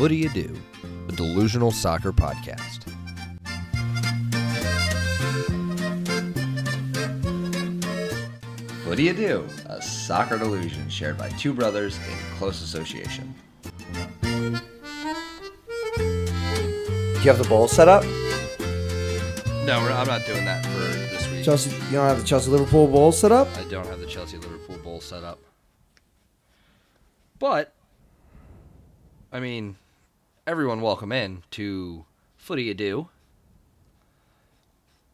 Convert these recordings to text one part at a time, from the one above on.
Footy You Do, a delusional soccer podcast. What do you do? A soccer delusion shared by two brothers in close association. Do you have the bowl set up? No, I'm not doing that for this week. Chelsea, you don't have the Chelsea Liverpool bowl set up? I don't have the Chelsea Liverpool Bowl set up. But, I mean, everyone welcome in to Footy You Do.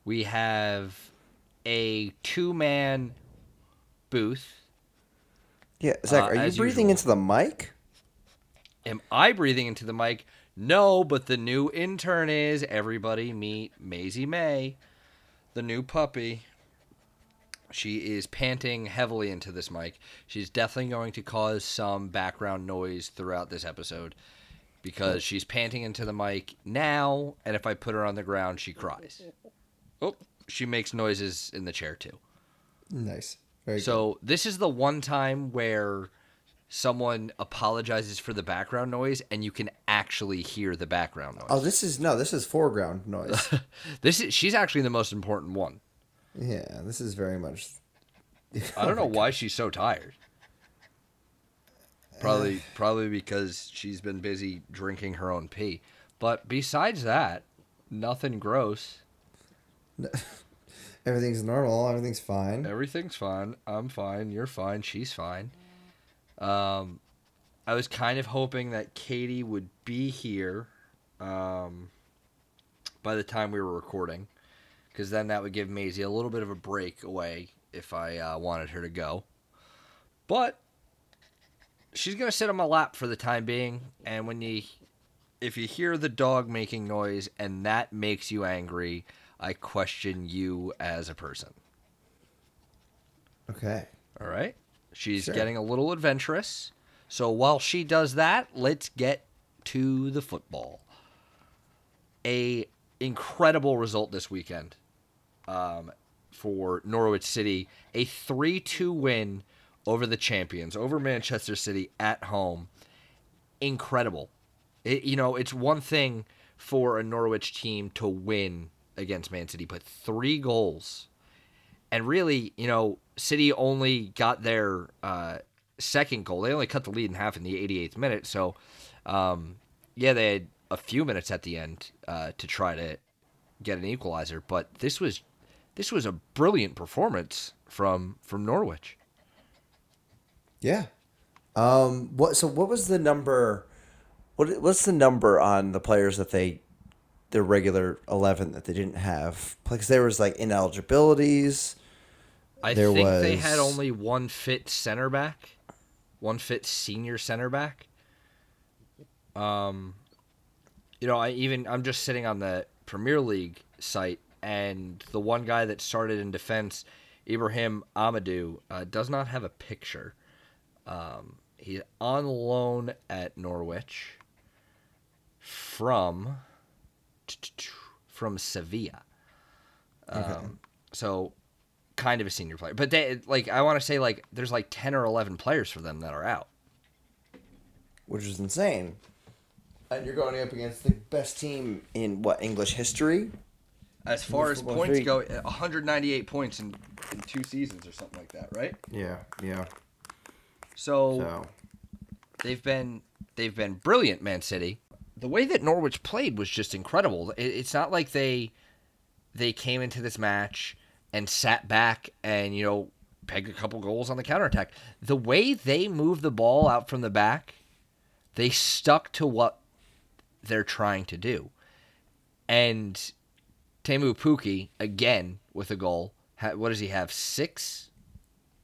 We have a two man booth. Yeah, Zach, Uh, are you breathing usual. into the mic? Am I breathing into the mic? No, but the new intern is. Everybody meet Maisie May, the new puppy. She is panting heavily into this mic. She's definitely going to cause some background noise throughout this episode because she's panting into the mic now, and if I put her on the ground, she cries. Oh, she makes noises in the chair too. Nice. Very So this is the one time where someone apologizes for the background noise and you can actually hear the background noise. Oh, this is no, this is foreground noise. This is she's actually the most important one. yeah, this is very much. I don't know why she's so tired. Probably probably because she's been busy drinking her own pee. But besides that, nothing gross. Everything's normal. Everything's fine. Everything's fine. I'm fine. You're fine. She's fine. Um, I was kind of hoping that Katie would be here um, by the time we were recording, because then that would give Maisie a little bit of a break away if I uh, wanted her to go. But she's gonna sit on my lap for the time being, and when you, if you hear the dog making noise and that makes you angry, I question you as a person. Okay. All right. She's Sure. getting a little adventurous. So while she does that, let's get to the football. A incredible result this weekend um, for Norwich City. A 3-2 win over the champions, over Manchester City at home. Incredible. It, you know, it's one thing for a Norwich team to win against Man City, but three goals and really, you know, City only got their uh, second goal. They only cut the lead in half in the 88th minute. So, um, yeah, they had a few minutes at the end uh, to try to get an equalizer. But this was this was a brilliant performance from from Norwich. Yeah. Um. What? So what was the number? What? What's the number on the players that they, their regular eleven that they didn't have? Because there was like ineligibilities. I There think they had only one fit center back, one fit senior center back. Um, you know, I even I'm just sitting on the Premier League site, and the one guy that started in defense, Ibrahim Amadou, uh, does not have a picture. Um, he's on loan at Norwich from from Sevilla. Um, so kind of a senior player, but they like I want to say like there's like ten or eleven players for them that are out. which is insane. And you're going up against the best team in what English history? As far as points league. go, 198 points in, in two seasons or something like that, right? Yeah, yeah. So, So they've been they've been brilliant, Man City. The way that Norwich played was just incredible. It, it's not like they they came into this match and sat back and you know pegged a couple goals on the counterattack. The way they moved the ball out from the back, they stuck to what they're trying to do. And Teemu Pukki again with a goal. What does he have? Six,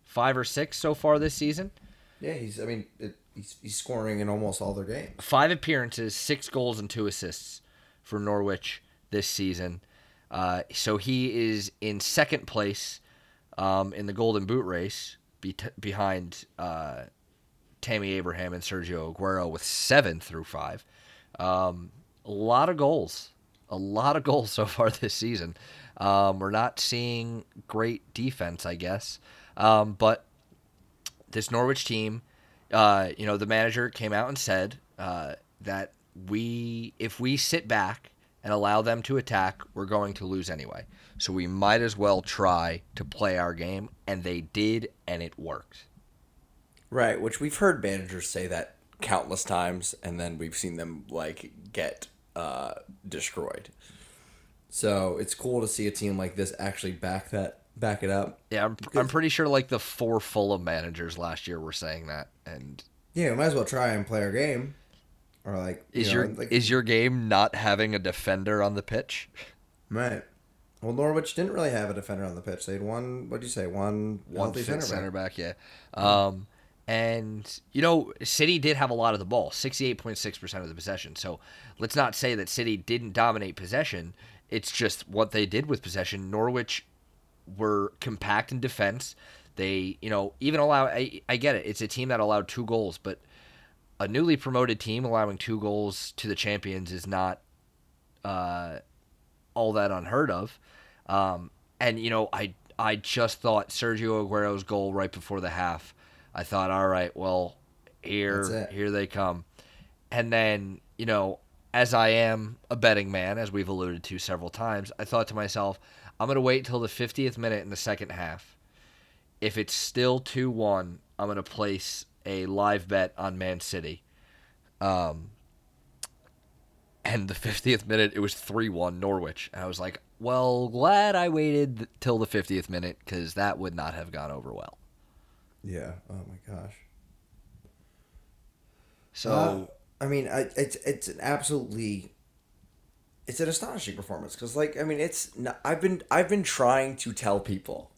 five or six so far this season. Yeah, he's. I mean, it, he's he's scoring in almost all their games. five appearances, six goals, and two assists for Norwich this season. Uh, so he is in second place um, in the Golden Boot race, be- behind uh, Tammy Abraham and Sergio Aguero with seven through five. Um, a lot of goals, a lot of goals so far this season. Um, we're not seeing great defense, I guess, um, but this Norwich team, uh, you know, the manager came out and said uh, that we if we sit back and allow them to attack, we're going to lose anyway. So we might as well try to play our game, and they did, and it worked. Right, which we've heard managers say that countless times, and then we've seen them like get uh, destroyed. So it's cool to see a team like this actually back that back it up. Yeah, I'm, I'm pretty sure like the four Fulham managers last year were saying that, and Yeah, we might as well try and play our game, or like you is know, your like, is your game not having a defender on the pitch? right. Well, Norwich didn't really have a defender on the pitch. They had one. What do you say? One one healthy fit center center back. back. Yeah. Um, and you know, City did have a lot of the ball, sixty-eight point six percent of the possession. So let's not say that City didn't dominate possession. It's just what they did with possession. Norwich were compact in defense. They, you know, even allow. I, I get it. It's a team that allowed two goals, but a newly promoted team allowing two goals to the champions is not uh, all that unheard of. Um, and you know, I I just thought Sergio Aguero's goal right before the half. I thought, all right, well, here here they come. And then, you know, as I am a betting man, as we've alluded to several times, I thought to myself, I'm gonna wait till the 50th minute in the second half. If it's still 2-1, I'm gonna place a live bet on Man City. Um, and the 50th minute, it was 3 1 Norwich. And I was like, well, glad I waited till the 50th minute because that would not have gone over well. Yeah. Oh my gosh. So, Uh, I mean, I, it's it's an absolutely it's an astonishing performance because, like, I mean, it's not, I've been I've been trying to tell people.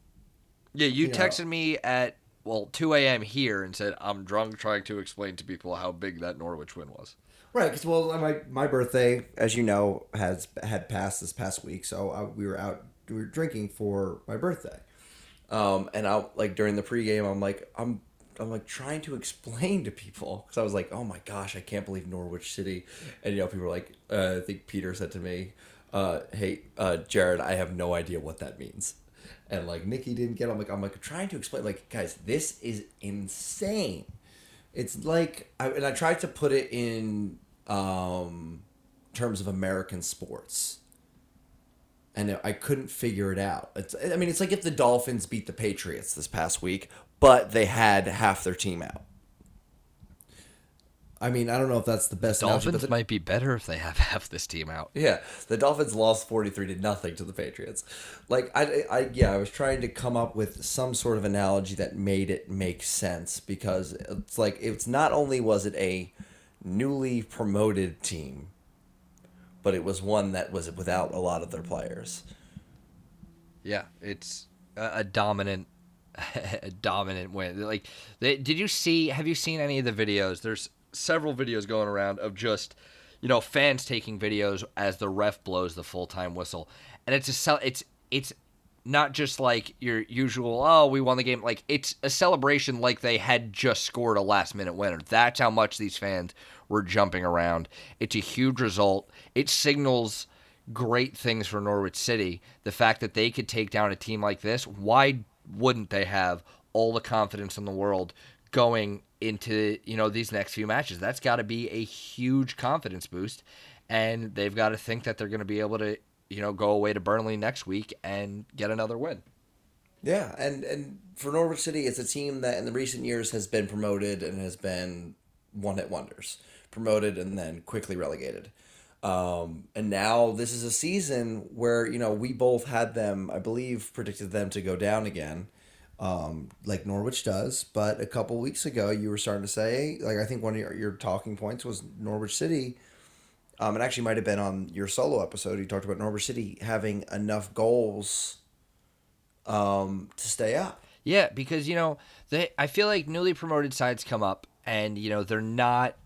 yeah, you you know- texted me at, well, 2 a.m. here and said, I'm drunk trying to explain to people how big that Norwich win was. Right, because well, my my birthday, as you know, has had passed this past week, so I, we were out, we were drinking for my birthday, um, and I like during the pregame, I'm like, I'm I'm like trying to explain to people because I was like, oh my gosh, I can't believe Norwich City, and you know, people were like, uh, I think Peter said to me, uh, hey, uh, Jared, I have no idea what that means. And like Nikki didn't get. it. I'm like I'm like trying to explain. Like guys, this is insane. It's like, I, and I tried to put it in um, terms of American sports, and I couldn't figure it out. It's, I mean, it's like if the Dolphins beat the Patriots this past week, but they had half their team out. I mean, I don't know if that's the best analogy, Dolphins but the- might be better if they have half this team out. yeah, the Dolphins lost forty three to nothing to the Patriots. Like I, I, yeah, I was trying to come up with some sort of analogy that made it make sense because it's like it's not only was it a newly promoted team, but it was one that was without a lot of their players. Yeah, it's a, a dominant, dominant win. Like, they, did you see? Have you seen any of the videos? There's several videos going around of just, you know, fans taking videos as the ref blows the full time whistle, and it's a it's it's not just like your usual oh we won the game like it's a celebration like they had just scored a last minute winner that's how much these fans were jumping around it's a huge result it signals great things for Norwich City the fact that they could take down a team like this why wouldn't they have all the confidence in the world going into you know these next few matches that's got to be a huge confidence boost and they've got to think that they're going to be able to you know go away to Burnley next week and get another win. Yeah, and and for Norwich City, it's a team that in the recent years has been promoted and has been one hit wonders, promoted and then quickly relegated. Um, and now this is a season where you know we both had them, I believe, predicted them to go down again, um, like Norwich does. But a couple weeks ago, you were starting to say, like I think one of your, your talking points was Norwich City. Um, it actually might have been on your solo episode. You talked about Norwich City having enough goals um, to stay up. Yeah, because you know they I feel like newly promoted sides come up and you know they're not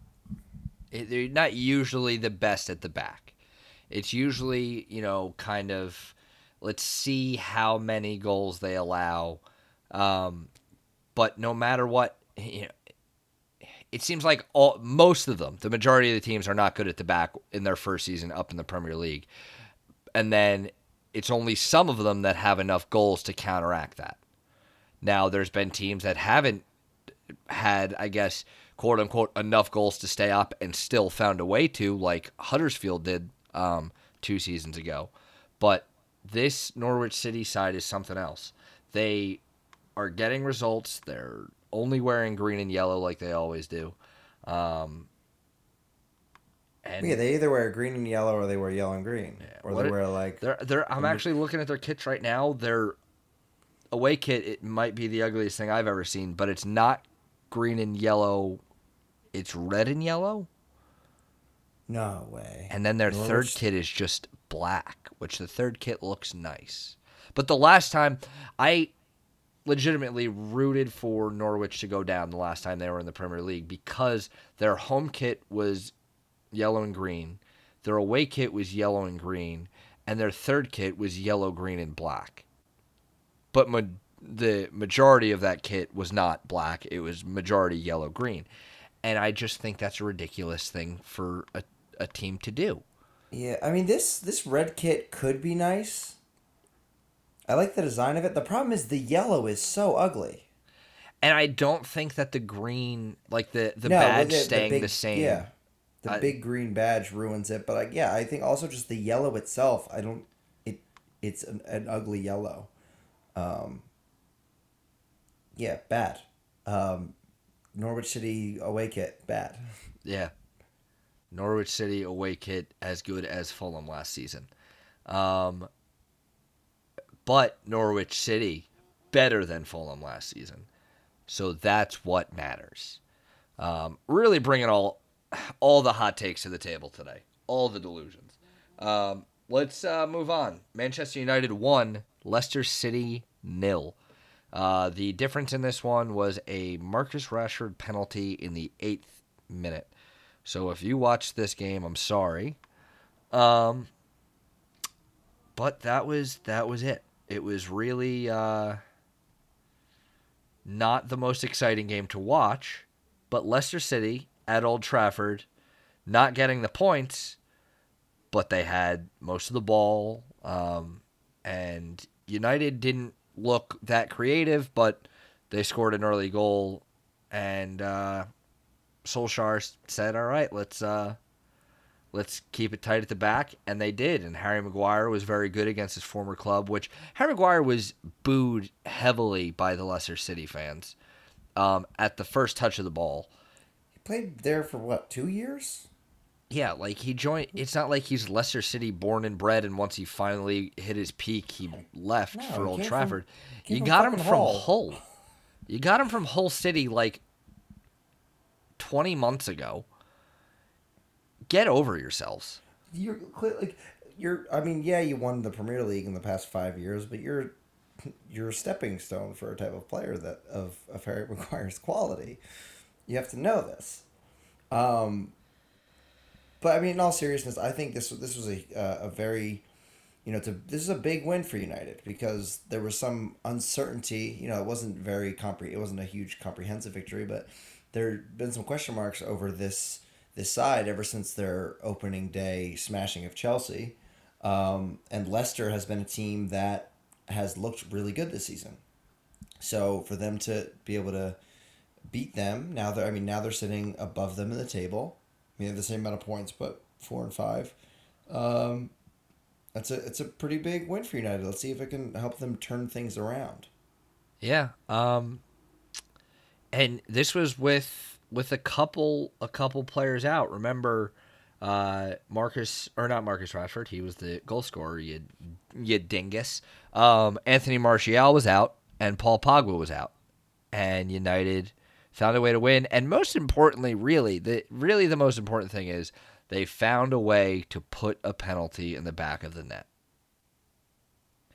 eh, they're not usually the best at the back. It's usually, you know, kind of let's see how many goals they allow. Um, but no matter what, you know, it seems like all most of them, the majority of the teams are not good at the back in their first season up in the Premier League. And then it's only some of them that have enough goals to counteract that. Now, there's been teams that haven't had, I guess, quote unquote enough goals to stay up and still found a way to, like Huddersfield did um, two seasons ago. But this Norwich City side is something else. They are getting results. They're only wearing green and yellow like they always do. Um, and Yeah, they either wear green and yellow or they wear yellow and green. or What they wear like They're, they're, I'm actually looking at their kits right now. Their away kit, it might be the ugliest thing I've ever seen, but it's not green and yellow. It's red and yellow. No way. And then their third kit is just black, which the third kit looks nice. But the last time, I legitimately rooted for Norwich to go down the last time they were in the Premier League because their home kit was yellow and green, their away kit was yellow and green, and their third kit was yellow, green, and black. But ma- the majority of that kit was not black, it was majority yellow, green. And I just think that's a ridiculous thing for a, a team to do. Yeah, I mean this this red kit could be nice. I like the design of it. The problem is the yellow is so ugly. And I don't think that the green, like the the No, badge the- the staying the big- same. Yeah, the I- big green badge ruins it. But like, yeah, I think also just the yellow itself. I don't. It it's an, an ugly yellow. Um. Yeah, bad. Um, Norwich City away kit bad. Yeah. Norwich City away kit as good as Fulham last season. Um, but Norwich City better than Fulham last season. So that's what matters. Um, really bringing all all the hot takes to the table today. All the delusions. Um, let's uh, move on. Manchester United won. Leicester City nil. Uh, the difference in this one was a Marcus Rashford penalty in the eighth minute. So if you watched this game, I'm sorry. Um, but that was that was it. It was really uh, not the most exciting game to watch. But Leicester City at Old Trafford, not getting the points, but they had most of the ball. Um, and United didn't look that creative, but they scored an early goal, and uh, Solskjaer said, "All right, let's uh, let's keep it tight at the back," and they did. And Harry Maguire was very good against his former club, which Harry Maguire was booed heavily by the Leicester City fans um, at the first touch of the ball. He played there for what two years? Yeah, like he joined. It's not like he's Leicester City born and bred, and once he finally hit his peak, he left No, for Old Trafford. from- you got him from Hull. Hull. You got him from Hull City like twenty months ago. Get over yourselves. You're like you're. I mean, yeah, you won the Premier League in the past five years, but you're you're a stepping stone for a type of player that of of Harry Maguire's quality. You have to know this. Um, but I mean, in all seriousness, I think this this was a uh, a very, you know, to this is a big win for United because there was some uncertainty. You know, it wasn't very compre It wasn't a huge comprehensive victory, but there had been some question marks over this this side ever since their opening day smashing of Chelsea. Um, and Leicester has been a team that has looked really good this season. So for them to be able to beat them now, they're I mean now they're sitting above them in the table. I have the same amount of points, but four and five. Um, that's a it's a pretty big win for United. Let's see if it can help them turn things around. Yeah. Um and this was with with a couple a couple players out. Remember uh Marcus or not Marcus Rashford, he was the goal scorer, you you dingus. Um Anthony Martial was out and Paul Pogba was out. And United found a way to win and most importantly really the really the most important thing is they found a way to put a penalty in the back of the net.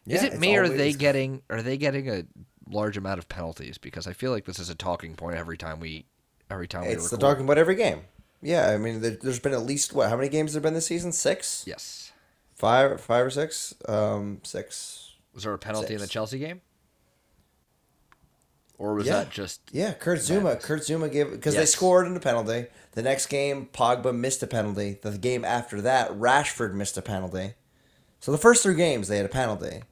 is it me or are they getting are they getting a large amount of penalties? Because I feel like this is a talking point every time we every time we It's the talking about every game. Yeah, I mean, there, there's been at least what? How many games there been this season? Six, Yes. five, five or six? Um, six. Was there a penalty in the Chelsea game? Or was Yeah. that just Yeah, Kurt Zouma. Madness. Kurt Zouma gave because they scored in the penalty. The next game, Pogba missed a penalty. The game after that, Rashford missed a penalty. So the first three games they had a penalty.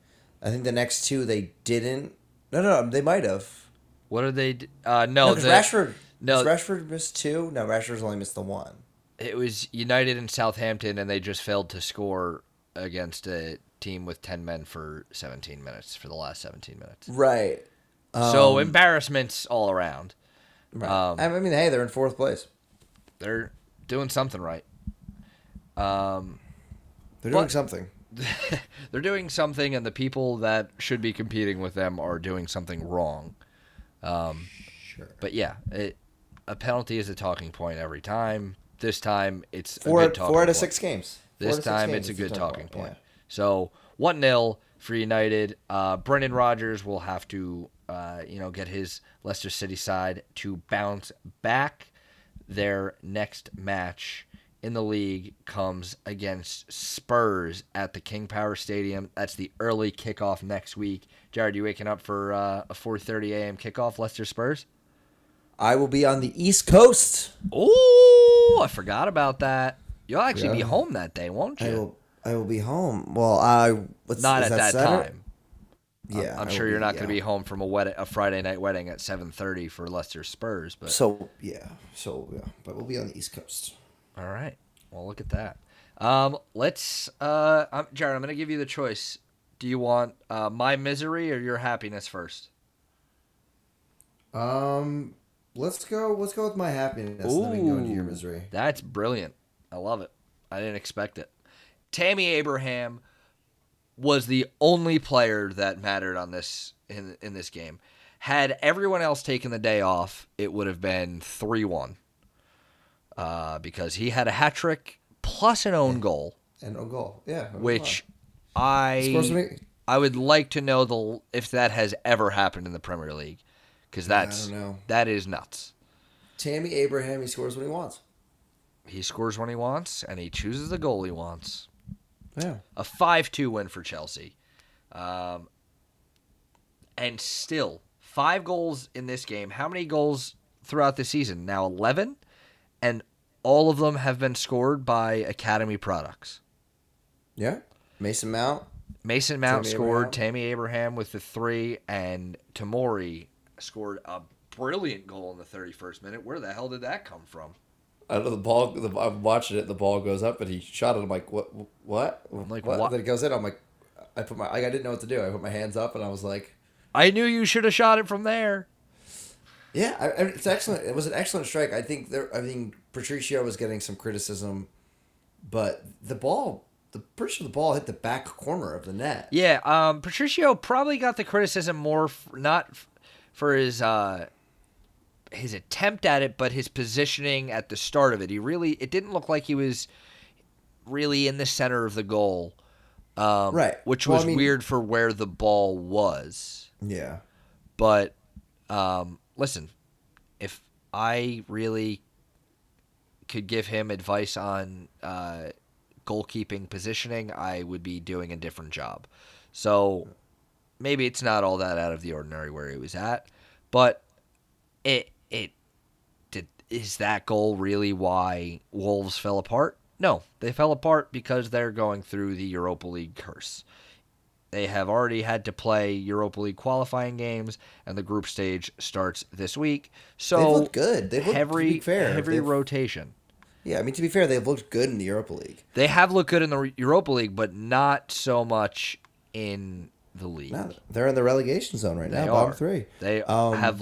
I think the next two they didn't. No, no, no they might have. what are they? Uh, no, No, the, Rashford. No, Rashford missed two? No, Rashford's only missed the one. it was United and Southampton, and they just failed to score against a team with 10 men for 17 minutes for the last 17 minutes. Right. So embarrassments all around. Right. Um, I mean, hey, they're in fourth place. They're doing something right. Um, They're doing something. they're doing something, and the people that should be competing with them are doing something wrong. Sure. But yeah, it, a penalty is a talking point every time. This time, it's Four, a good talking four out of point. six games. This out of six time, games it's a good talking point. Yeah. So one 0 for United. Uh, Brendan Rodgers will have to, uh, you know, get his Leicester City side to bounce back. Their next match in the league comes against Spurs at the King Power Stadium. That's the early kickoff next week. Jared, you waking up for uh, a 4:30 a.m. kickoff, Leicester Spurs? I will be on the East Coast. Oh, I forgot about that. You'll actually be home that day, won't you? I will. I will be home. Well, I what's, Not at that, Saturday? time. Yeah, I'm I sure you're not going to be home from a wedding, a Friday night wedding at 7:30 for Leicester Spurs, but So yeah, so yeah, but we'll be on the East Coast. all right. Well, look at that. Um, let's, uh, I'm, Jared. I'm going to give you the choice. Do you want uh, my misery or your happiness first? Um, let's go. Let's go with my happiness. and then we can go into your misery. That's brilliant. I love it. I didn't expect it. Tammy Abraham was the only player that mattered on this in in this game. Had everyone else taken the day off, it would have been three one. Uh, because he had a hat trick plus an own goal, And a goal. Yeah. which fun. I I would like to know the if that has ever happened in the Premier League, because that's know. that is nuts. Tammy Abraham, he scores when he wants. He scores when he wants, and he chooses the goal he wants. Yeah. a 5-2 win for Chelsea. Um, and still, five goals in this game. How many goals throughout the season? Now 11, and all of them have been scored by Academy products. Yeah. Mason Mount. Mason Mount Tammy scored, Abraham. Tammy Abraham with the three, and Tomori scored a brilliant goal in the 31st minute. Where the hell did that come from? I know the ball. The, I'm watching it. The ball goes up, and he shot it. I'm like, what? What? I'm like, what? what? Then it goes in. I'm like, I put my. I didn't know what to do. I put my hands up, and I was like, I knew you should have shot it from there. yeah, I, I- it's excellent. It was an excellent strike. I think there. I think Patricio was getting some criticism, but the ball, the pretty sure the ball hit the back corner of the net. Yeah, um, Patricio probably got the criticism more f- not f- for his uh, his attempt at it, but his positioning at the start of it. He really it didn't look like he was really in the center of the goal, um, Right. Which Well, I was mean- weird for where the ball was. Yeah. But um, listen, if I really could give him advice on uh, goalkeeping positioning, I would be doing a different job. So maybe it's not all that out of the ordinary where he was at, but it is that goal really why Wolves fell apart? No, they fell apart because they're going through the Europa League curse. They have already had to play Europa League qualifying games, and the group stage starts this week. So They've looked good. They've looked, be fair, heavy they've- rotation. Yeah, I mean to be fair, they've looked good in the Europa League. They have looked good in the Europa League, but not so much in the league. No, they're in the relegation zone right They now, are. bottom three. They Um, have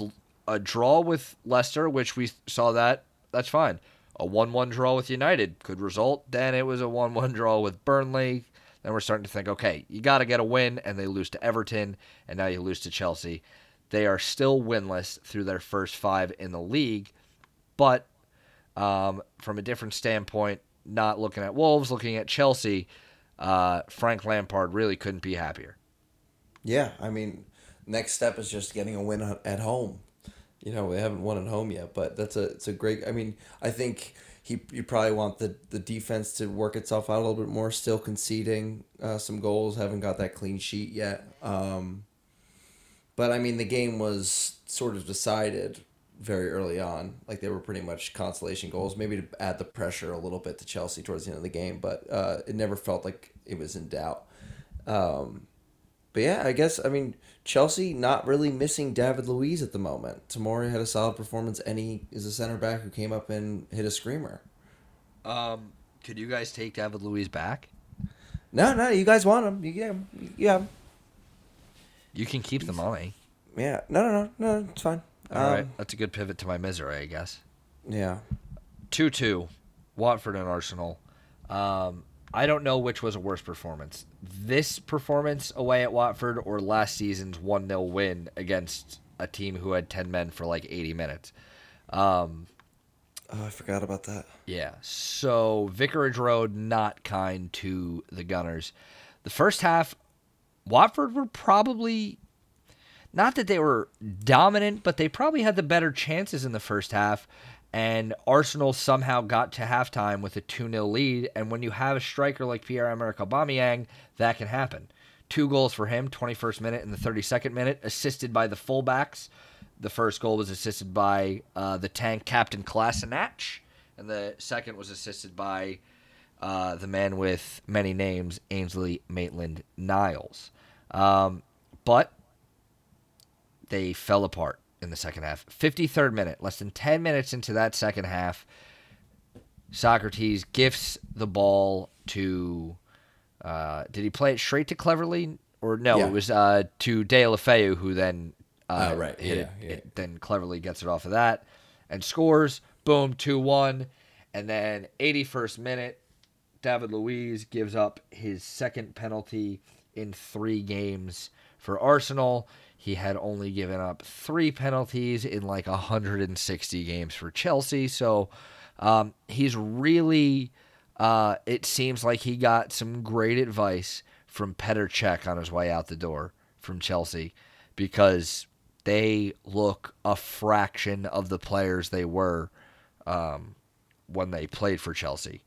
a draw with Leicester, which we saw that. That's fine. A 1 1 draw with United could result. Then it was a 1 1 draw with Burnley. Then we're starting to think, okay, you got to get a win, and they lose to Everton, and now you lose to Chelsea. They are still winless through their first five in the league, but um, from a different standpoint, not looking at Wolves, looking at Chelsea, uh, Frank Lampard really couldn't be happier. Yeah, I mean, next step is just getting a win at home. You know, they haven't won at home yet, but that's a it's a great. I mean, I think he you probably want the the defense to work itself out a little bit more. Still conceding uh, some goals, haven't got that clean sheet yet. Um, but I mean, the game was sort of decided very early on. Like they were pretty much consolation goals, maybe to add the pressure a little bit to Chelsea towards the end of the game, but uh, it never felt like it was in doubt. Um, but yeah, I guess I mean Chelsea not really missing David Luiz at the moment. Tomori had a solid performance, and he is a center back who came up and hit a screamer. Um, could you guys take David Luiz back? No, no, you guys want him. You get him. Yeah, You can keep the money. yeah. No, no, no, no. It's fine. All right, Um, that's a good pivot to my misery, I guess. Yeah. Two two, Watford and Arsenal. Um, I don't know which was a worse performance. This performance away at Watford or last season's one 0 win against a team who had ten men for like eighty minutes. Um, Oh, I forgot about that. Yeah. So Vicarage Road not kind to the Gunners. The first half, Watford were probably not that they were dominant, but they probably had the better chances in the first half. And Arsenal somehow got to halftime with a 2 0 lead. And when you have a striker like Pierre Emerick Aubameyang, that can happen. Two goals for him, 21st minute and the 32nd minute, assisted by the fullbacks. The first goal was assisted by uh, the tank captain Kolasinac, and the second was assisted by uh, the man with many names, Ainsley Maitland Niles. Um, but they fell apart in the second half. 53rd minute, less than 10 minutes into that second half, Sokratis gifts the ball to. Uh, did he play it straight to Cleverley? Or no, Yeah. it was uh, to Deulofeu, who then uh, Oh, right. hit Yeah, it, yeah. it- Then Cleverley gets it off of that and scores. Boom, 2 1. And then 81st minute, David Luiz gives up his second penalty in three games for Arsenal. He had only given up three penalties in like 160 games for Chelsea. So um, he's really, uh, it seems like he got some great advice from Petr Cech on his way out the door from Chelsea because they look a fraction of the players they were um, when they played for Chelsea.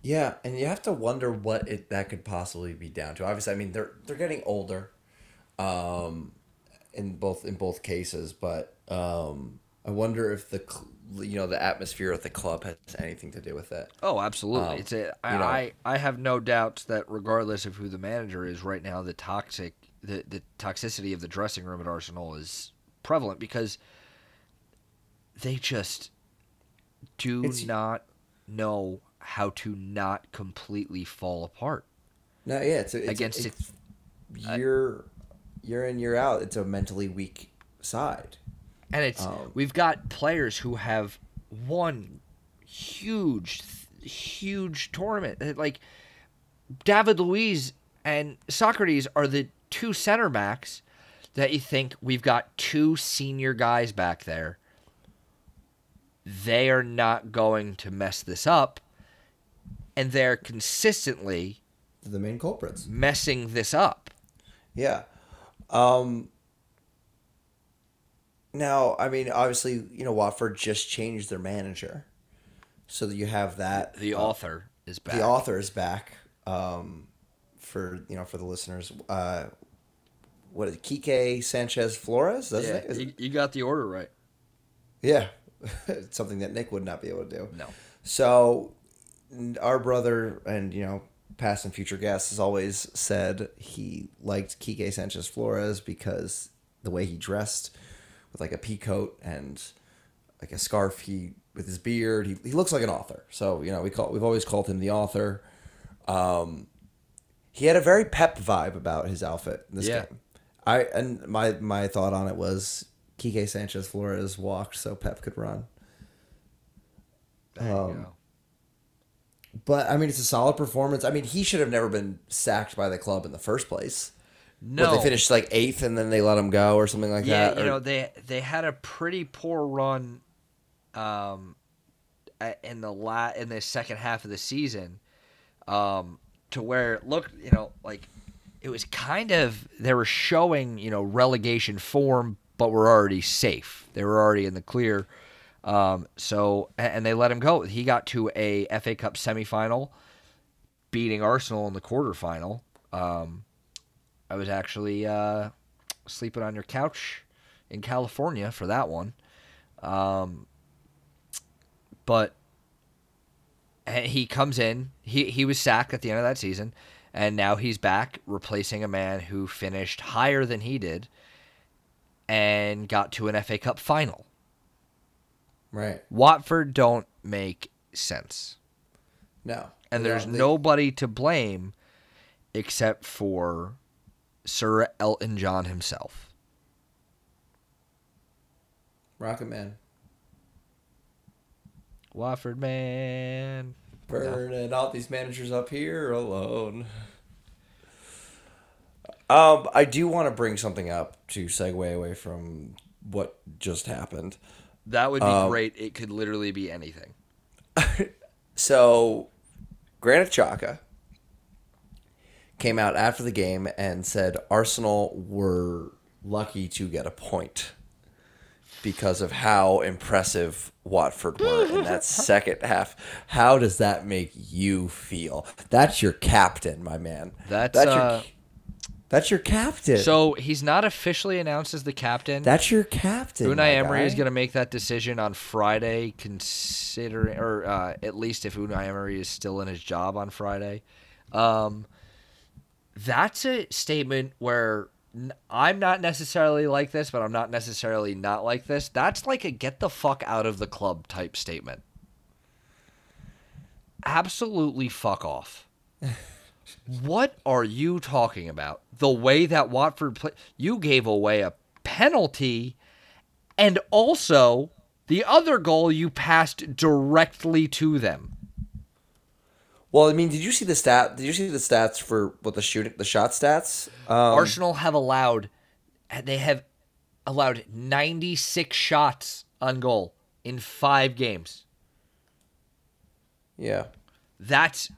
Yeah, and you have to wonder what it that could possibly be down to. Obviously, I mean they're they're getting older, um, in both in both cases. But um, I wonder if the you know the atmosphere at the club has anything to do with it. Oh, absolutely. Um, it's a, I, you know- I I have no doubts that regardless of who the manager is right now, the toxic the, the toxicity of the dressing room at Arsenal is prevalent because they just do It's- not know how to not completely fall apart. No, yeah, it's, a, it's Against it's year year in year out. It's a mentally weak side. And it's Um, we've got players who have won huge, huge tournament. Like David Luiz and Sokratis are the two center backs that you think we've got two senior guys back there. They are not going to mess this up, and they're consistently The main culprits. messing this up. Yeah. Um now, I mean, obviously, you know, Watford just changed their manager. So that you have that The uh, author is back. the author is back. Um for you know, for the listeners. Uh what is it? Quique Sanchez Flores? That's yeah, it? you, you got the order right. Yeah. It's something that Nick would not be able to do. No. So, our brother and you know past and future guests has always said he liked Quique Sanchez Flores because the way he dressed with like a pea coat and like a scarf, he with his beard, he, he looks like an author. So you know we call we've always called him the author. Um, he had a very pep vibe about his outfit in this Yeah. game. I and my my thought on it was Quique Sanchez Flores walked so Pep could run. There you Um, go. But I mean, it's a solid performance. I mean, he should have never been sacked by the club in the first place. No, they finished like eighth, and then they let him go, or something like yeah, that. you or- know they they had a pretty poor run, um, in the la- in the second half of the season, um, to where it looked you know like it was kind of they were showing you know relegation form, but we're already safe. They were already in the clear. Um, so and they let him go. He got to a FA Cup semifinal, beating Arsenal in the quarterfinal. Um, I was actually uh, sleeping on your couch in California for that one. Um, but he comes in. He he was sacked at the end of that season, And now he's back replacing a man who finished higher than he did and got to an FA Cup final. Right. Watford don't make sense. No. And there's No, they- nobody to blame except for Sir Elton John himself. Rocket Man. Watford man. Burning all these managers up here alone. Um, I do want to bring something up to segue away from what just happened. That would be Um, great. It could literally be anything. So, Granit Xhaka came out after the game and said Arsenal were lucky to get a point because of how impressive Watford were in that second half. How does that make you feel? That's your captain, my man. That's, that's uh, your that's your captain. So he's not officially announced as the captain. that's your captain. Unai Emery is going to make that decision on Friday, considering, or uh, at least if Unai Emery is still in his job on Friday. Um, that's a statement where I'm not necessarily like this, but I'm not necessarily not like this. That's like a get the fuck out of the club type statement. Absolutely fuck off. what are you talking about? The way that Watford play, you gave away a penalty and also the other goal you passed directly to them. Well, I mean, did you see the stat? Did you see the stats for what the shooting, the shot stats? Um, Arsenal have allowed they have allowed 96 shots on goal in 5 games. yeah. That's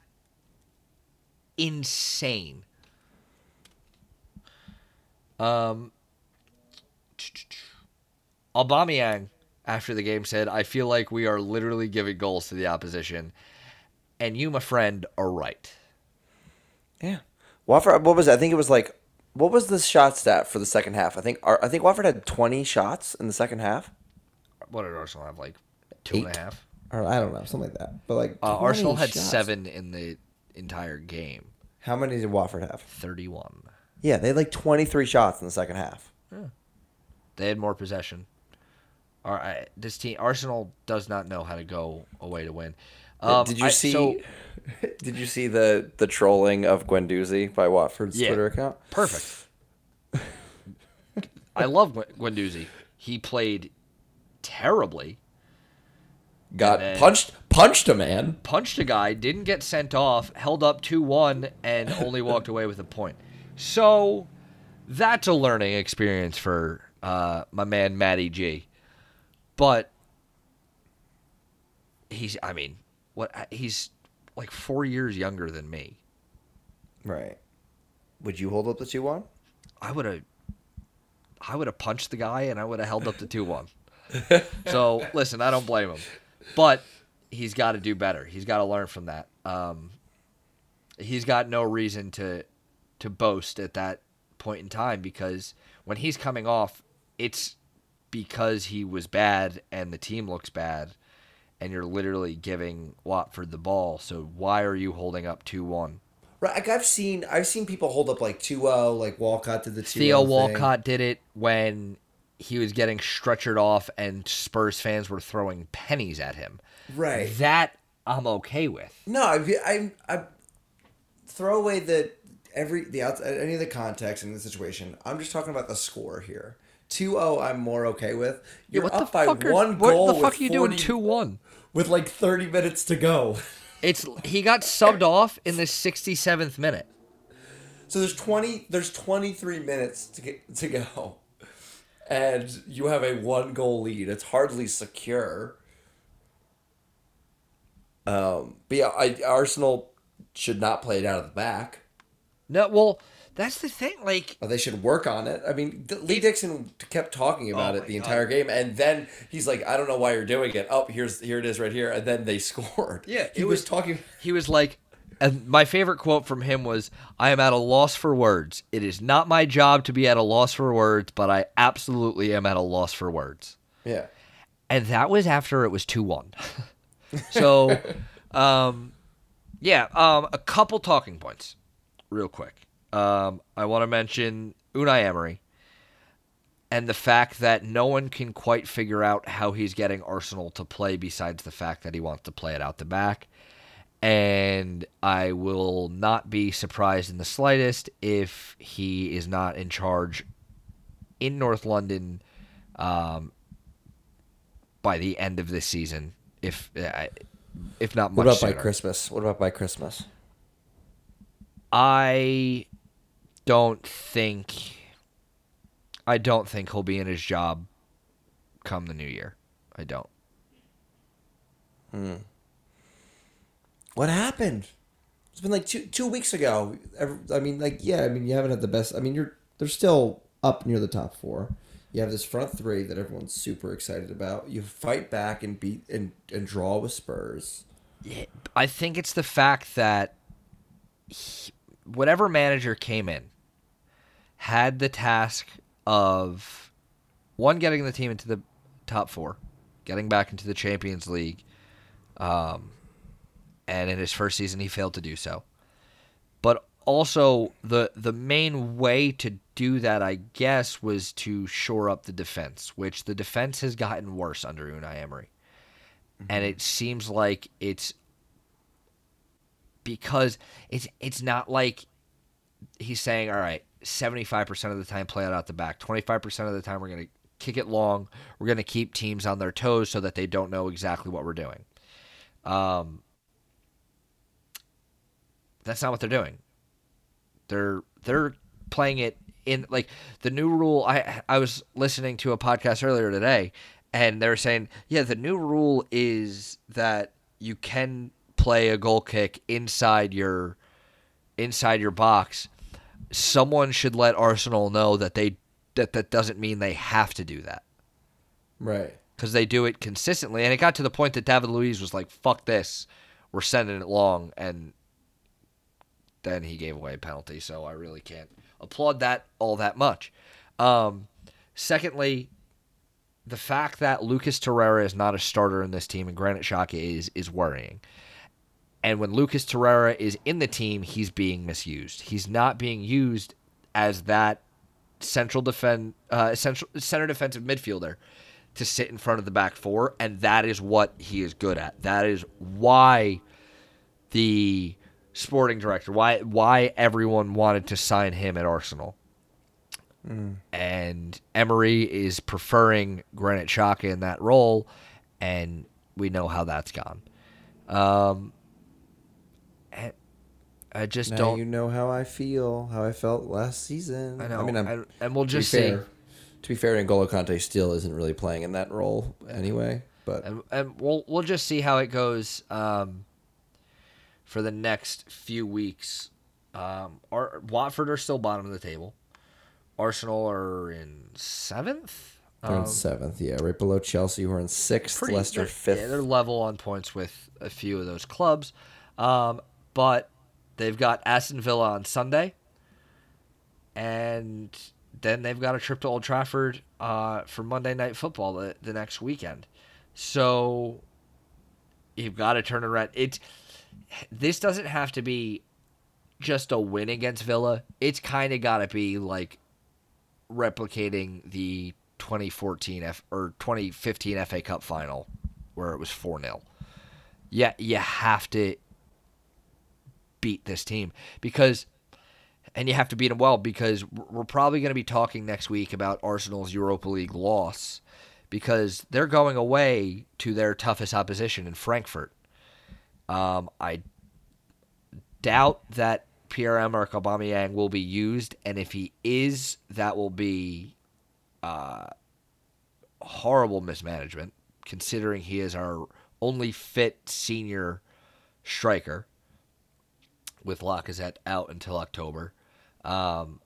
insane. Um Aubameyang after the game said, "I feel like we are literally giving goals to the opposition." And you, my friend, are right. Yeah. Watford. What was it? I think it was like. What was the shot stat for the second half? I think. I think Watford had twenty shots in the second half. What did Arsenal have? Like two and a half. Or I don't know, something like that. But like Uh, Arsenal had shots. seven in the entire game. How many did Watford have? Thirty-one. Yeah, they had like twenty three shots in the second half. They had more possession. Or I, this team, Arsenal, does not know how to go away to win. Um, did you I- see? so- did you see the the trolling of Guendouzi by Watford's Yeah. Twitter account? Perfect. I love Gwen- Guendouzi. He played terribly. Got punched punched a man. Punched a guy, didn't get sent off, held up 2 1, and only walked away with a point. So that's a learning experience for uh, my man, Matty G. But he's, I mean, what he's like four years younger than me. Right. Would you hold up the two one? I would have I would have punched the guy and I would have held up the 2-1. so, listen, I don't blame him. But he's got to do better. He's got to learn from that. Um, he's got no reason to to boast at that point in time because when he's coming off, it's because he was bad and the team looks bad and you're literally giving Watford the ball. So why are you holding up 2-1? Right. Like I've seen I've seen people hold up like 2-0, like Walcott did the 2 Theo Walcott did it when he was getting stretchered off and Spurs fans were throwing pennies at him. Right. That I'm okay with. No, I I I throw away the every the outs any of the context in the situation. I'm just talking about the score here. 2-0 I'm more okay with. You're what up the by fuck are, one goal. what the fuck are you doing 2 1? with like 30 minutes to go. It's he got subbed off in the 67th minute. So there's 20 there's 23 minutes to get to go. And you have a one goal lead. It's hardly secure. Um, but yeah, I, Arsenal should not play it out of the back. No, well, that's the thing. Like, Or they should work on it. I mean, Lee Dixon kept talking about Oh it the God. entire game, and then he's like, "I don't know why you're doing it." Oh, here's here it is right here, and then they scored. Yeah, he was, was- talking. he was like, and my favorite quote from him was, I am at a loss for words. It is not my job to be at a loss for words, but I absolutely am at a loss for words. Yeah, and that was after it was 2-1 so um yeah um a couple talking points real quick. Um, I want to mention Unai Emery and the fact that no one can quite figure out how he's getting Arsenal to play besides the fact that he wants to play it out the back. And I will not be surprised in the slightest if he is not in charge in North London um, by the end of this season. If uh, if not much What about sooner. by Christmas? What about by Christmas? I don't think I don't think he'll be in his job come the new year. I don't. What happened? It's been like two two weeks ago. I mean, like, yeah. I mean, you haven't had the best. I mean, you're they're still up near the top four. You have this front three that everyone's super excited about. You fight back and beat and, and draw with Spurs. Yeah, I think it's the fact that he, whatever manager came in had the task of one getting the team into the top four, getting back into the Champions League, um, and in his first season he failed to do so. But also the the main way to do that, I guess, was to shore up the defense, which the defense has gotten worse under Unai Emery and it seems like it's because it's it's not like he's saying, all right, seventy five percent of the time play it out the back, twenty five percent of the time we're gonna kick it long, we're gonna keep teams on their toes so that they don't know exactly what we're doing. Um, that's not what they're doing. They're they're playing it in like the new rule. I I was listening to a podcast earlier today, and they were saying, yeah, the new rule is that you can play a goal kick inside your inside your box. Someone should let Arsenal know that they that that doesn't mean they have to do that Right. because they do it consistently. And it got to the point that David Luiz was like, "Fuck this, we're sending it long," and then he gave away a penalty. So I really can't applaud that all that much. Um, secondly, the fact that Lucas Torreira is not a starter in this team and Granit Xhaka is is worrying. And when Lucas Torreira is in the team, he's being misused. He's not being used as that central defend uh, central center defensive midfielder to sit in front of the back four, and that is what he is good at. That is why the sporting director, why why everyone wanted to sign him at Arsenal. And Emery is preferring Granit Xhaka in that role, and we know how that's gone. Um, I just Now don't. you know how I feel, how I felt last season. I know, I mean, I'm, and, and we'll just see. fair, to be fair, N'Golo Kante still isn't really playing in that role anyway. But and, and we'll we'll just see how it goes um, for the next few weeks. Um, our, Watford are still bottom of the table. Arsenal are in seventh. they're in Um, seventh, yeah, right below Chelsea, who are in sixth. pretty- Leicester they're- fifth. Yeah, they're level on points with a few of those clubs, um, but they've got Aston Villa on Sunday, and then they've got a trip to Old Trafford uh, for Monday Night Football the, the next weekend. So you've got to turn around. It's this doesn't have to be just a win against Villa. It's kind of got to be like replicating the 2014 F or 2015 FA Cup final where it was 4-0. Yeah, you have to beat this team because and you have to beat them well because we're probably going to be talking next week about Arsenal's Europa League loss because they're going away to their toughest opposition in Frankfurt. Um, I doubt that Pierre-Emerick Aubameyang will be used, and if he is, that will be uh, horrible mismanagement, considering he is our only fit senior striker with Lacazette out until October. Um,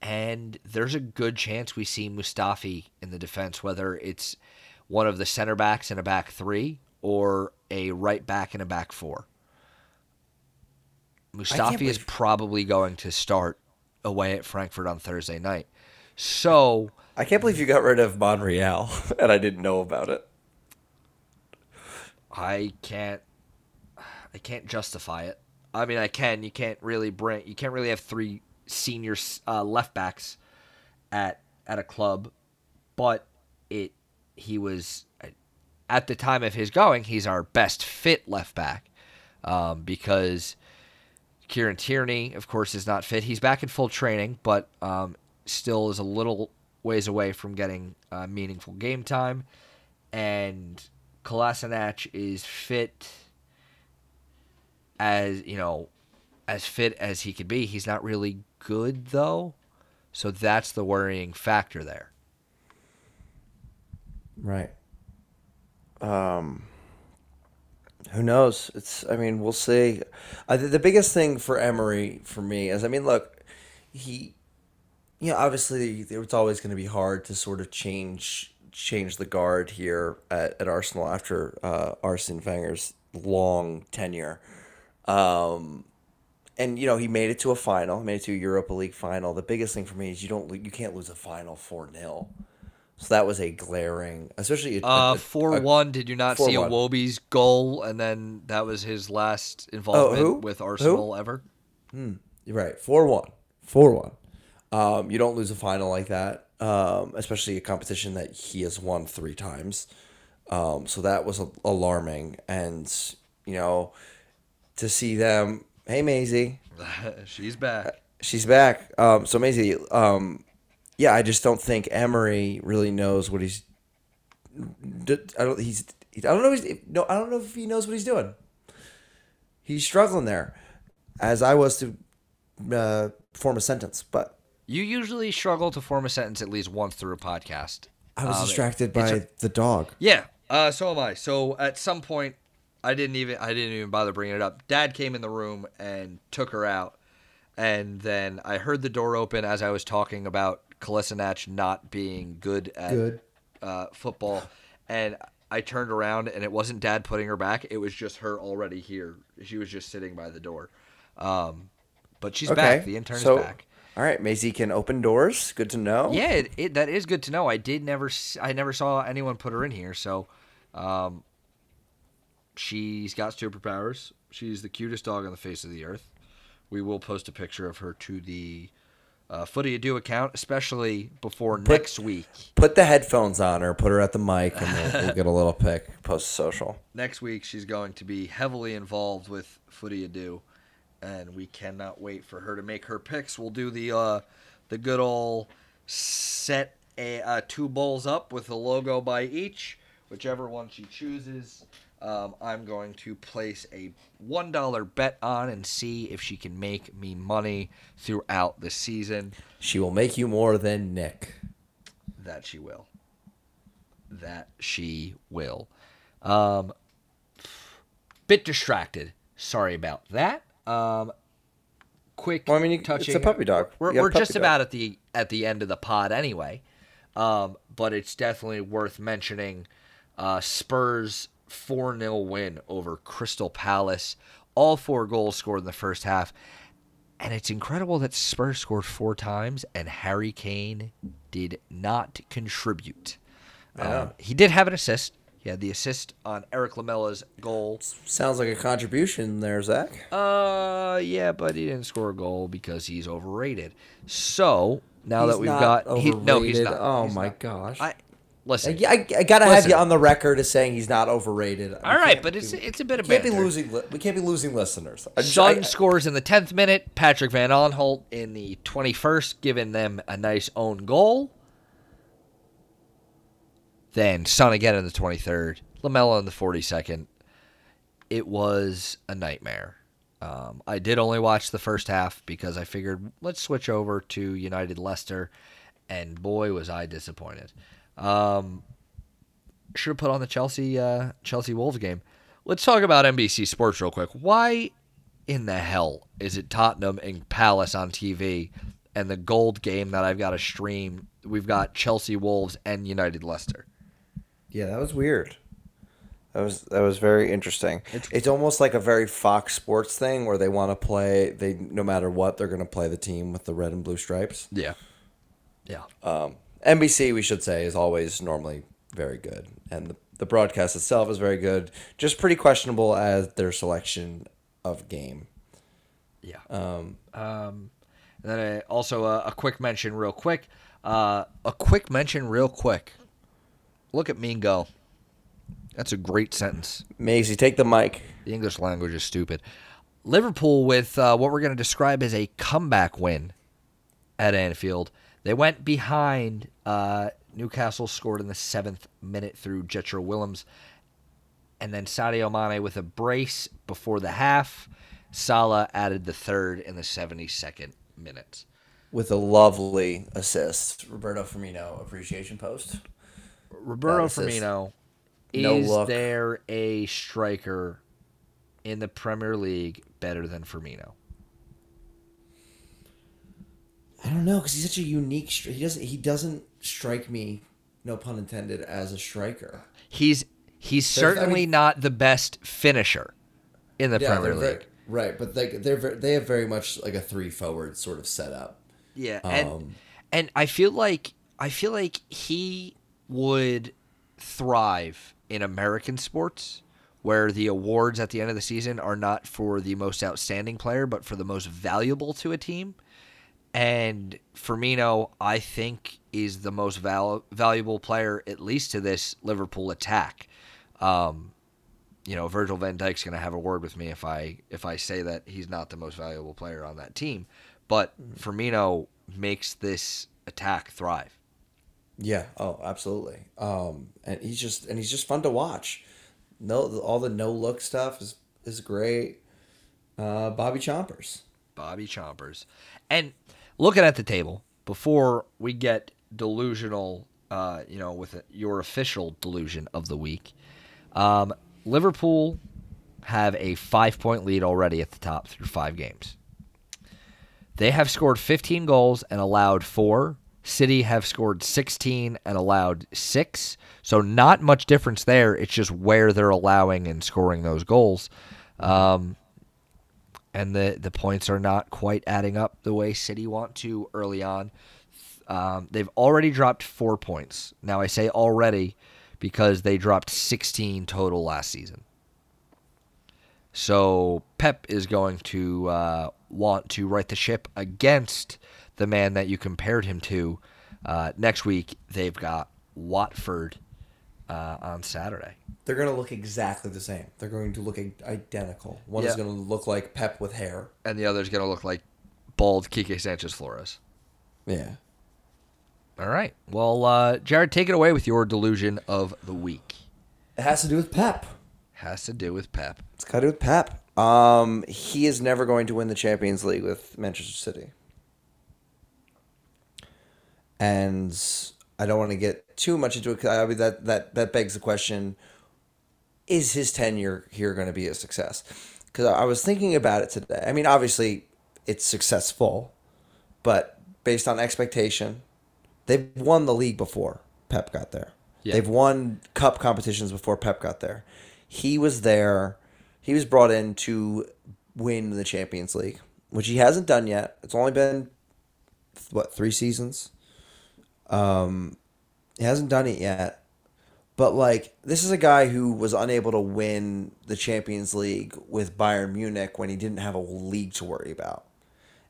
and there's a good chance we see Mustafi in the defense, whether it's one of the center backs in a back three or a right back in a back four. Mustafi is believe- probably going to start away at Frankfurt on Thursday night. So I can't believe you got rid of Monreal, and I didn't know about it. I can't I can't justify it. I mean, I can. You can't really bring. You can't really have three senior uh, left backs at at a club, but it he was at the time of his going. He's our best fit left back um, because Kieran Tierney, of course, is not fit. He's back in full training, but um, still is a little ways away from getting uh, meaningful game time. And Kolasinac is fit as you know, as fit as he could be. He's not really good though, so that's the worrying factor there. Right. Um. Who knows? It's. I mean, we'll see. I the biggest thing for Emery for me is. I mean, look, he. You know, obviously, it's always going to be hard to sort of change change the guard here at, at Arsenal after uh, Arsene Wenger's long tenure. Um, and you know he made it to a final, made it to a Europa League final. The biggest thing for me is you don't you can't lose a final four 0 So that was a glaring, especially a, Uh, a- four a- one. Did you not see 4-1. Iwobi's goal, and then that was his last involvement who? with Arsenal ever? You're right. Four one. Four one. Um, you don't lose a final like that, um, especially a competition that he has won three times. Um, so that was a- alarming, and you know, to see them. Hey, Maisie, She's back. she's back. Um, so Maisie, um, yeah, I just don't think Emery really knows what he's. I don't. He's. I don't know. If he's, no, I don't know if he knows what he's doing. He's struggling there, as I was to uh, form a sentence, but You usually struggle to form a sentence at least once through a podcast. I was Um, distracted by a- the dog. Yeah, uh, so am I. So at some point, I didn't even I didn't even bother bringing it up. Dad came in the room and took her out, and then I heard the door open as I was talking about Kolasinac not being good at Good. Uh, football, and I turned around and it wasn't Dad putting her back. It was just her already here. She was just sitting by the door. Um, but she's back. The intern so, is back. All right, Maisie can open doors. Good to know. Yeah, it, it, that is good to know. I did never, I never saw anyone put her in here. So, um, she's got superpowers. She's the cutest dog on the face of the earth. We will post a picture of her to the uh, Footy Ado account, especially before next week. Put the headphones on her. Put her at the mic, and we'll, we'll get a little pic post social. Next week, she's going to be heavily involved with Footy Ado, and we cannot wait for her to make her picks. We'll do the uh, the good old set a uh, two bowls up with a logo by each, whichever one she chooses. Um, I'm going to place a one dollar bet on and see if she can make me money throughout the season. She will make you more than Nick. That she will. That she will. Um, bit distracted. Sorry about that. Um, quick. Well, I mean, you- touching. it's a puppy dog. We're, You got a we're puppy just dog. about at the at the end of the pod anyway. Um, but it's definitely worth mentioning. Uh, Spurs four 0 win over Crystal Palace. All four goals scored in the first half. And it's incredible that Spurs scored four times and Harry Kane did not contribute. Um, he did have an assist. He had the assist on Erik Lamela's goal. Sounds like a contribution there, Zach. Uh, yeah, but he didn't score a goal because he's overrated. So now He's that we've got, he, no, he's not. Oh He's my not. gosh. I listen. I, I, I gotta have you on the record as saying he's not overrated. We all right, but it's it's a bit of we can't be losing. li- We can't be losing listeners. Son scores in the 10th minute. Patrick Van Aanholt in the 21st, giving them a nice own goal. Then Son again in the 23rd. Lamela in the 42nd. It was a nightmare. Um, I did only watch the first half because I figured let's switch over to United Leicester, and boy was I disappointed. Um, should have put on the Chelsea uh, Chelsea Wolves game. Let's talk about NBC Sports real quick. Why in the hell is it Tottenham and Palace on TV and the gold game that I've got to stream? We've got Chelsea Wolves and United Leicester. Yeah, that was weird. That was that was very interesting. It's, almost like a very Fox Sports thing where they want to play. They no matter what, they're going to play the team with the red and blue stripes. Yeah. Yeah. Um, NBC, we should say, is always normally very good, and the, the broadcast itself is very good. Just pretty questionable as their selection of game. Yeah. Um, Um, and then uh, also a, a quick mention, real quick. Uh, a quick mention, real quick. Look at me and go. That's a great sentence. Maisie, take the mic. The English language is stupid. Liverpool with uh, what we're going to describe as a comeback win at Anfield. They went behind. Uh, Newcastle scored in the seventh minute through Jetro Willems, and then Sadio Mane with a brace before the half. Salah added the third in the 72nd minute. with a lovely assist. Roberto Firmino appreciation post. Roberto Firmino, No is look. there a striker in the Premier League better than Firmino? I don't know because he's such a unique. Stri- he doesn't. He doesn't strike me, no pun intended, as a striker. He's he's There's- I certainly mean- not the best finisher in the Premier League. very- right, but they they're they have very much like a three forward sort of setup. Yeah, and Um, and I feel like I feel like he would thrive in American sports where the awards at the end of the season are not for the most outstanding player but for the most valuable to a team. And Firmino, I think, is the most val- valuable player, at least to this Liverpool attack. Um, you know, Virgil van Dijk's going to have a word with me if I if I say that he's not the most valuable player on that team. But Firmino makes this attack thrive. Yeah. Oh, absolutely. Um, and he's just and he's just fun to watch. No, all the no look stuff is is great. Uh, Bobby Chompers. Bobby Chompers. And looking at the table, before we get delusional, uh, you know, with your official delusion of the week, um, Liverpool have a five point lead already at the top through five games. They have scored 15 goals and allowed four. City have scored 16 and allowed six. So not much difference there. It's just where they're allowing and scoring those goals. Um, and the, the points are not quite adding up the way City want to early on. Um, they've already dropped four points. Now, I say already because they dropped 16 total last season. So Pep is going to uh, want to right the ship against the man that you compared him to. Uh, next week, they've got Watford uh, on Saturday. They're going to look exactly the same. They're going to look identical. One is going to look like Pep with hair. And the other is going to look like bald Quique Sanchez Flores. Yeah. All right. Well, uh, Jared, take it away with your delusion of the week. It has to do with Pep. Has to do with Pep. It's got to do with Pep. Um, he is never going to win the Champions League with Manchester City. And I don't want to get too much into it. I mean, that, that, that begs the question is his tenure here going to be a success? Because I was thinking about it today. I mean, obviously, it's successful, but based on expectation, they've won the league before Pep got there. Yeah. They've won cup competitions before Pep got there. He was there. He was brought in to win the Champions League, which he hasn't done yet. It's only been what three seasons. Um, he hasn't done it yet. But like this is a guy who was unable to win the Champions League with Bayern Munich when he didn't have a league to worry about.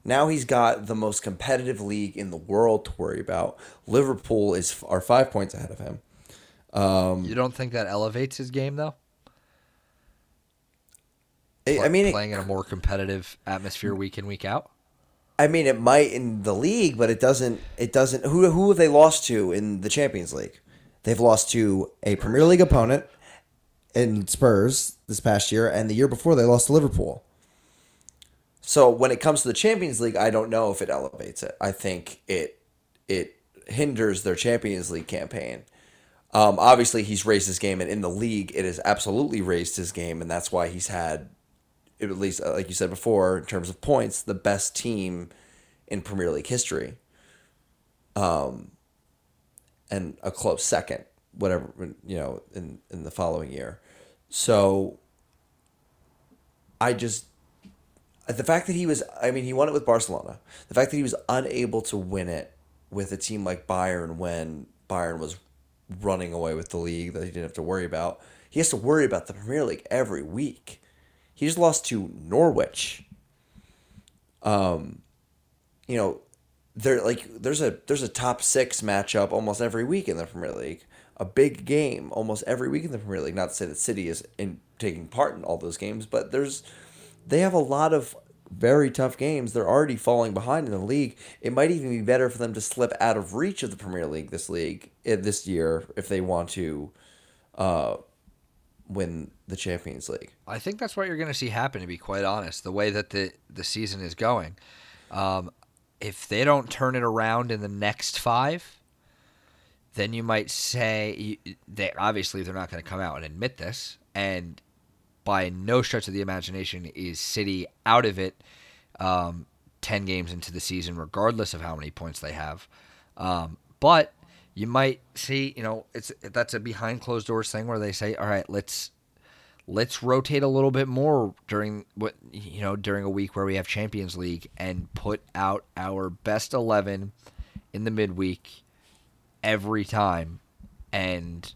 Now he's got the most competitive league in the world to worry about. Liverpool is are 5 points ahead of him. You don't think that elevates his game, though? I I mean, it, playing in a more competitive atmosphere week in, week out? I mean, it might in the league, but it doesn't. It doesn't. Who who have they lost to in the Champions League? They've lost to a Premier League opponent in Spurs this past year, and the year before they lost to Liverpool. So when it comes to the Champions League, I don't know if it elevates it. I think it it hinders their Champions League campaign. Um, obviously, he's raised his game, and in the league, it has absolutely raised his game, and that's why he's had, at least uh, like you said before, in terms of points, the best team in Premier League history. Um, and a close second, whatever you know, in in the following year. So, I just the fact that he was, I mean, he won it with Barcelona. The fact that he was unable to win it with a team like Bayern when Bayern was running away with the league that he didn't have to worry about. He has to worry about the Premier League every week. He just lost to Norwich. um, you know, there like there's a there's a top six matchup almost every week in the Premier League. A big game almost every week in the Premier League. Not to say that City is in taking part in all those games, but there's they have a lot of very tough games. They're already falling behind in the league. It might even be better for them to slip out of reach of the Premier League this league eh, this year if they want to uh, win the Champions League. I think that's what you're going to see happen. To be quite honest, the way that the the season is going, um, if they don't turn it around in the next five, then you might say they obviously they're not going to come out and admit this, and by no stretch of the imagination is City out of it. Um, 10 games into the season, regardless of how many points they have. Um, but you might see, you know, it's that's a behind closed doors thing where they say, all right, let's let's rotate a little bit more during what you know during a week where we have Champions League and put out our best eleven in the midweek every time and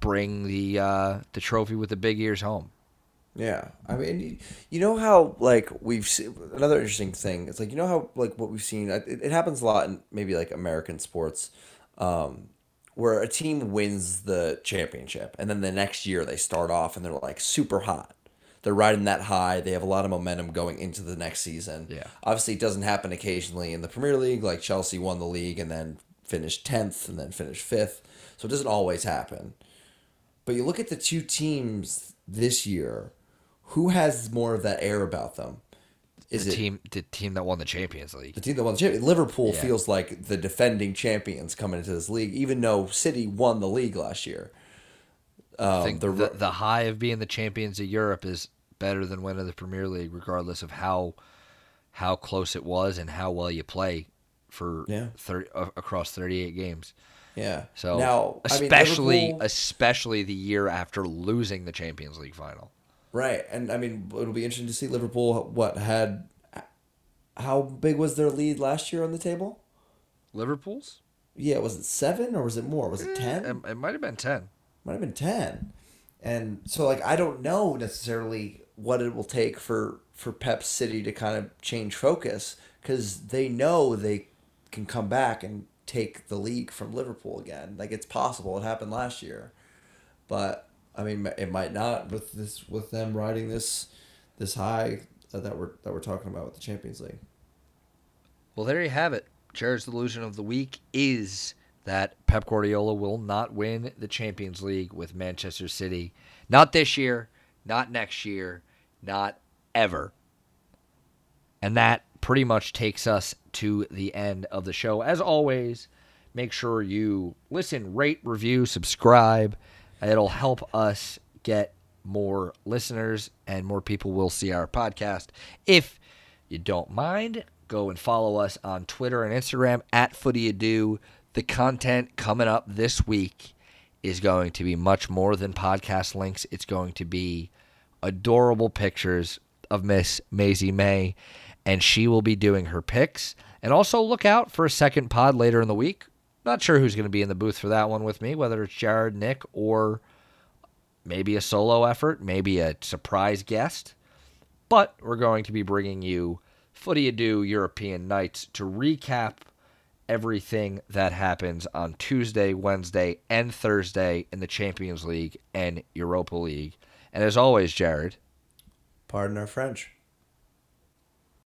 bring the uh, the trophy with the big ears home. Yeah, I mean, you know how like we've seen another interesting thing. It's like you know how like what we've seen. It, it happens a lot in maybe like American sports, um, where a team wins the championship and then the next year they start off and they're like super hot. They're riding that high. They have a lot of momentum going into the next season. Yeah. Obviously, it doesn't happen occasionally in the Premier League. Like Chelsea won the league and then finished tenth and then finished fifth. So it doesn't always happen. But you look at the two teams this year who has more of that air about them? Is the it team the team that won the Champions League? The team that won the Champions Liverpool yeah. feels like the defending champions coming into this league, even though City won the league last year. Um, I think the, the, the high of being the champions of Europe is better than winning the Premier League, regardless of how how close it was and how well you play for yeah. 30, uh, across 38 games. Yeah. So now, especially I mean, especially the year after losing the Champions League final. Right, and I mean it'll be interesting to see Liverpool what had how big was their lead last year on the table? Liverpool's? Yeah, was it seven or was it more? Was it eh, ten? it, it might have been ten. Might have been ten, and so like I don't know necessarily what it will take for for Pep City to kind of change focus because they know they can come back and take the league from Liverpool again. Like it's possible. It happened last year, but I mean, it might not with this with them riding this this high that we're that we're talking about with the Champions League. Well, there you have it. Jared's delusion of the week is that Pep Guardiola will not win the Champions League with Manchester City. Not this year, not next year, not ever. And that pretty much takes us to the end of the show. As always, make sure you listen, rate, review, subscribe. It'll help us get more listeners and more people will see our podcast. If you don't mind, go and follow us on Twitter and Instagram at FootyAdo. The content coming up this week is going to be much more than podcast links. It's going to be adorable pictures of Miss Maisie May, and she will be doing her picks. And also look out for a second pod later in the week. Not sure who's going to be in the booth for that one with me, whether it's Jared, Nick, or maybe a solo effort, maybe a surprise guest. But we're going to be bringing you Footy Ado European Nights to recap everything that happens on Tuesday, Wednesday, and Thursday in the Champions League and Europa League. And as always, Jared. Pardon our French.